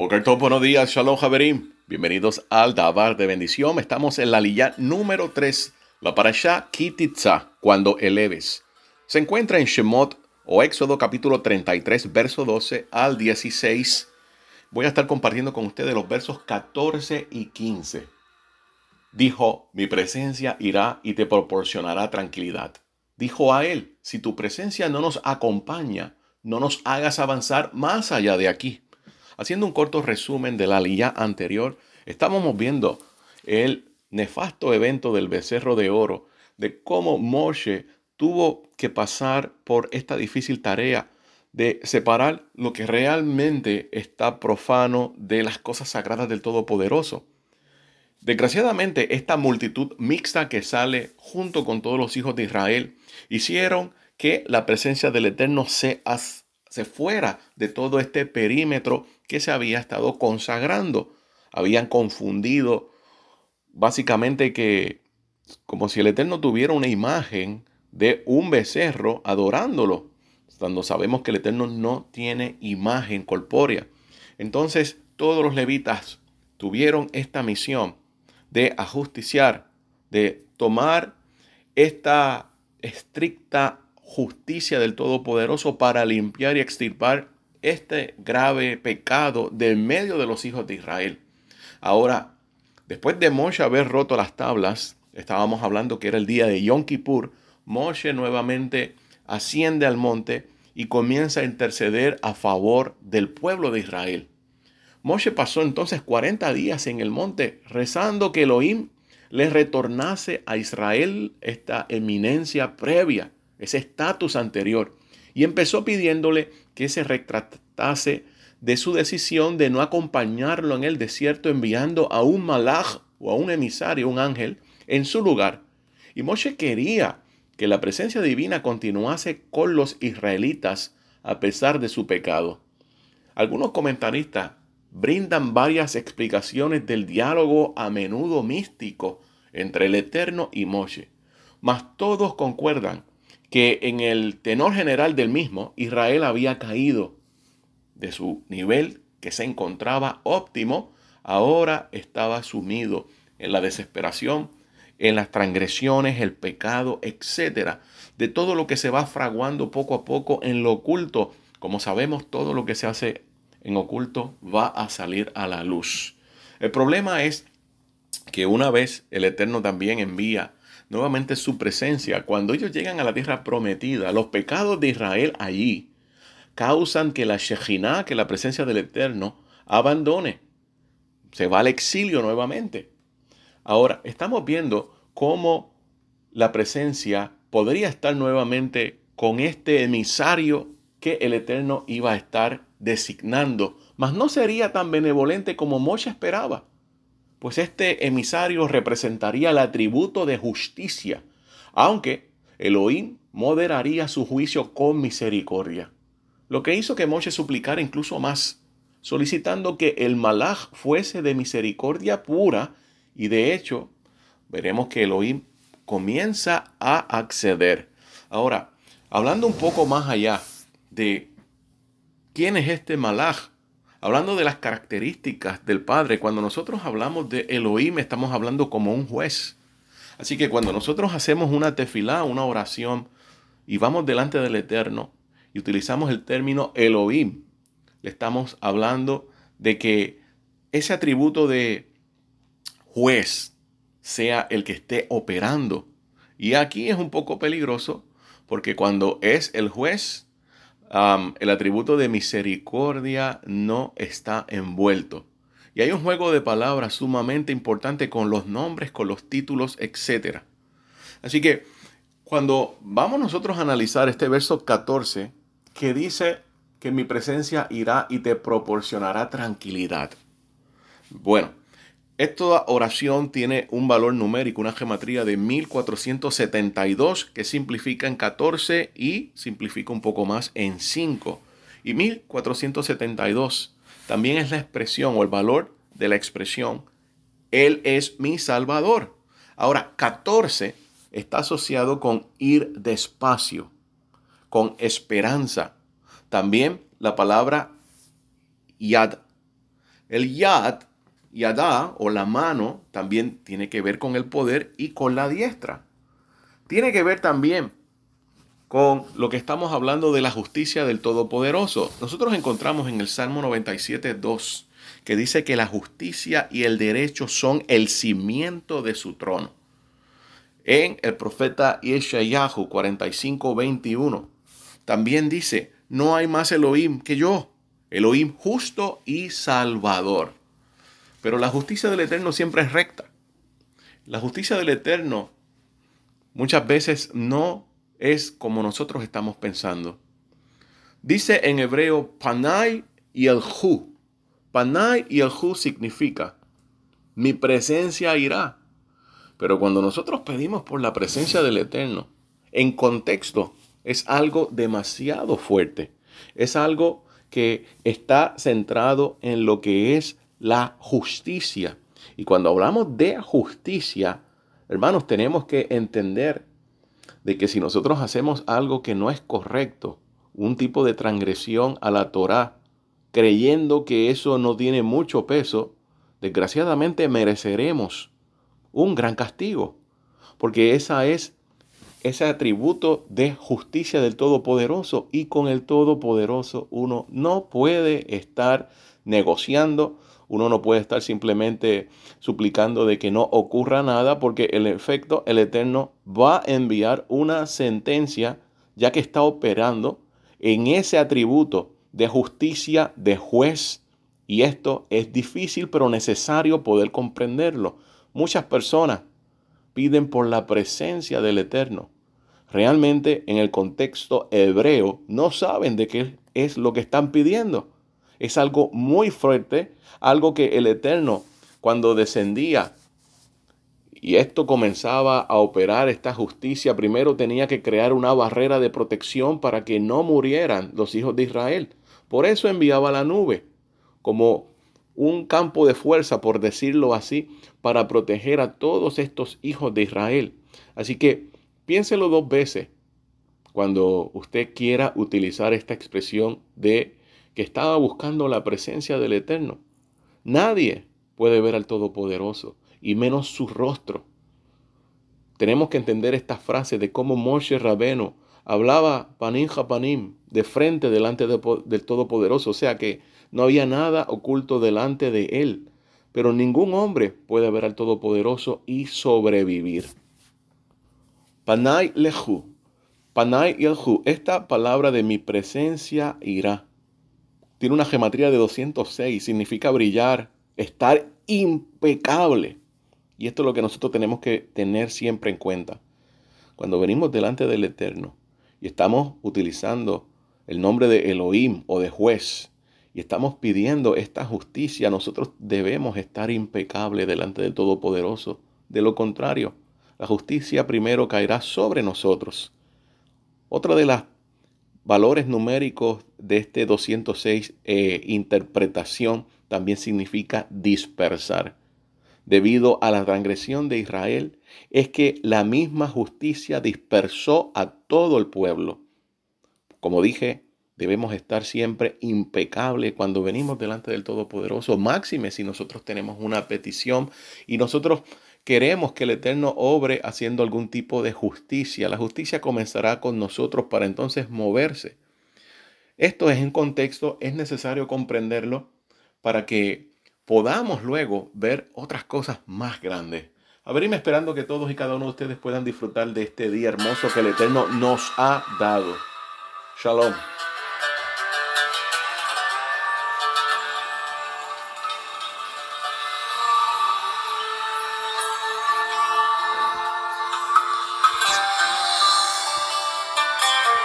Bokerto, buenos días, Shalom Javerim. Bienvenidos al Dabar de Bendición. Estamos en la lilla número 3, la parasha Kititza, cuando eleves. Se encuentra en Shemot o Éxodo capítulo 33, verso 12 al 16. Voy a estar compartiendo con ustedes los versos 14 y 15. Dijo, mi presencia irá y te proporcionará tranquilidad. Dijo a él, si tu presencia no nos acompaña, no nos hagas avanzar más allá de aquí. Haciendo un corto resumen de la lilla anterior, estábamos viendo el nefasto evento del becerro de oro, de cómo Moshe tuvo que pasar por esta difícil tarea de separar lo que realmente está profano de las cosas sagradas del Todopoderoso. Desgraciadamente, esta multitud mixta que sale junto con todos los hijos de Israel hicieron que la presencia del Eterno se, se fuera de todo este perímetro que se había estado consagrando. Habían confundido básicamente que como si el Eterno tuviera una imagen de un becerro adorándolo, cuando sabemos que el Eterno no tiene imagen corpórea. Entonces todos los levitas tuvieron esta misión de ajusticiar, de tomar esta estricta justicia del Todopoderoso para limpiar y extirpar este grave pecado del medio de los hijos de Israel. Ahora, después de Moshe haber roto las tablas, estábamos hablando que era el día de Yom Kippur, Moshe nuevamente asciende al monte y comienza a interceder a favor del pueblo de Israel. Moshe pasó entonces 40 días en el monte rezando que Elohim le retornase a Israel esta eminencia previa, ese estatus anterior y empezó pidiéndole que se retratase de su decisión de no acompañarlo en el desierto enviando a un malaj o a un emisario, un ángel, en su lugar. Y Moshe quería que la presencia divina continuase con los israelitas a pesar de su pecado. Algunos comentaristas brindan varias explicaciones del diálogo a menudo místico entre el Eterno y Moshe, mas todos concuerdan que en el tenor general del mismo, Israel había caído de su nivel que se encontraba óptimo, ahora estaba sumido en la desesperación, en las transgresiones, el pecado, etcétera, de todo lo que se va fraguando poco a poco en lo oculto. Como sabemos, todo lo que se hace en oculto va a salir a la luz. El problema es que una vez el Eterno también envía nuevamente su presencia. Cuando ellos llegan a la tierra prometida, los pecados de Israel allí causan que la Shejinah, que la presencia del Eterno, abandone. Se va al exilio nuevamente. Ahora, estamos viendo cómo la presencia podría estar nuevamente con este emisario que el Eterno iba a estar designando, mas no sería tan benevolente como Moshe esperaba pues este emisario representaría el atributo de justicia, aunque Elohim moderaría su juicio con misericordia. Lo que hizo que Moshe suplicara incluso más, solicitando que el malaj fuese de misericordia pura, y de hecho, veremos que Elohim comienza a acceder. Ahora, hablando un poco más allá de quién es este malaj, Hablando de las características del Padre, cuando nosotros hablamos de Elohim, estamos hablando como un juez. Así que cuando nosotros hacemos una tefilá, una oración, y vamos delante del Eterno y utilizamos el término Elohim, le estamos hablando de que ese atributo de juez sea el que esté operando. Y aquí es un poco peligroso porque cuando es el juez, el atributo de misericordia no está envuelto. Y hay un juego de palabras sumamente importante con los nombres, con los títulos, etc. Así que cuando vamos nosotros a analizar este verso 14, que dice que mi presencia irá y te proporcionará tranquilidad. Bueno, esta oración tiene un valor numérico, una gematría de 1472 que simplifica en 14 y simplifica un poco más en 5. Y 1472 también es la expresión o el valor de la expresión Él es mi Salvador. Ahora, 14 está asociado con ir despacio, con esperanza. También la palabra yad El yad, yadá o la mano, también tiene que ver con el poder y con la diestra. Tiene que ver también con lo que estamos hablando de la justicia del Todopoderoso. Nosotros encontramos en el Salmo 97, 2, que dice que la justicia y el derecho son el cimiento de su trono. En el profeta Yeshayahu 45, 21, también dice, no hay más Elohim que yo, Elohim justo y salvador. Pero la justicia del Eterno siempre es recta. La justicia del Eterno muchas veces no es como nosotros estamos pensando. Dice en hebreo Panay y el Hu. Panay y el Hu significa mi presencia irá. Pero cuando nosotros pedimos por la presencia del Eterno, en contexto, es algo demasiado fuerte. Es algo que está centrado en lo que es la justicia. Y cuando hablamos de justicia, hermanos, tenemos que entender de que si nosotros hacemos algo que no es correcto, un tipo de transgresión a la Torá, creyendo que eso no tiene mucho peso, desgraciadamente mereceremos un gran castigo, porque esa es ese atributo de justicia del Todopoderoso y con el Todopoderoso uno no puede estar negociando, uno no puede estar simplemente suplicando de que no ocurra nada porque el efecto, el Eterno va a enviar una sentencia ya que está operando en ese atributo de justicia de juez y esto es difícil pero necesario poder comprenderlo. Muchas personas piden por la presencia del Eterno. Realmente en el contexto hebreo no saben de qué es lo que están pidiendo. Es algo muy fuerte, algo que el Eterno cuando descendía y esto comenzaba a operar esta justicia, primero tenía que crear una barrera de protección para que no murieran los hijos de Israel. Por eso enviaba la nube como un campo de fuerza, por decirlo así, para proteger a todos estos hijos de Israel. Así que piénselo dos veces cuando usted quiera utilizar esta expresión de que estaba buscando la presencia del Eterno. Nadie puede ver al Todopoderoso y menos su rostro. Tenemos que entender esta frase de cómo Moshe Rabeno hablaba panim japanim de frente delante del Todopoderoso, o sea que no había nada oculto delante de él. Pero ningún hombre puede ver al Todopoderoso y sobrevivir. Panay lehu. Panay lehu. Esta palabra de mi presencia irá. Tiene una gematría de 206. Significa brillar, estar impecable. Y esto es lo que nosotros tenemos que tener siempre en cuenta. Cuando venimos delante del Eterno y estamos utilizando el nombre de Elohim o de juez, y estamos pidiendo esta justicia, nosotros debemos estar impecables delante del Todopoderoso. De lo contrario, la justicia primero caerá sobre nosotros. Otro de los valores numéricos de este 206 eh, interpretación también significa dispersar. Debido a la transgresión de Israel, es que la misma justicia dispersó a todo el pueblo. Como dije, Debemos estar siempre impecables cuando venimos delante del Todopoderoso, máxime si nosotros tenemos una petición y nosotros queremos que el Eterno obre haciendo algún tipo de justicia. La justicia comenzará con nosotros para entonces moverse. Esto es en contexto, es necesario comprenderlo para que podamos luego ver otras cosas más grandes. A ver, esperando que todos y cada uno de ustedes puedan disfrutar de este día hermoso que el Eterno nos ha dado. Shalom.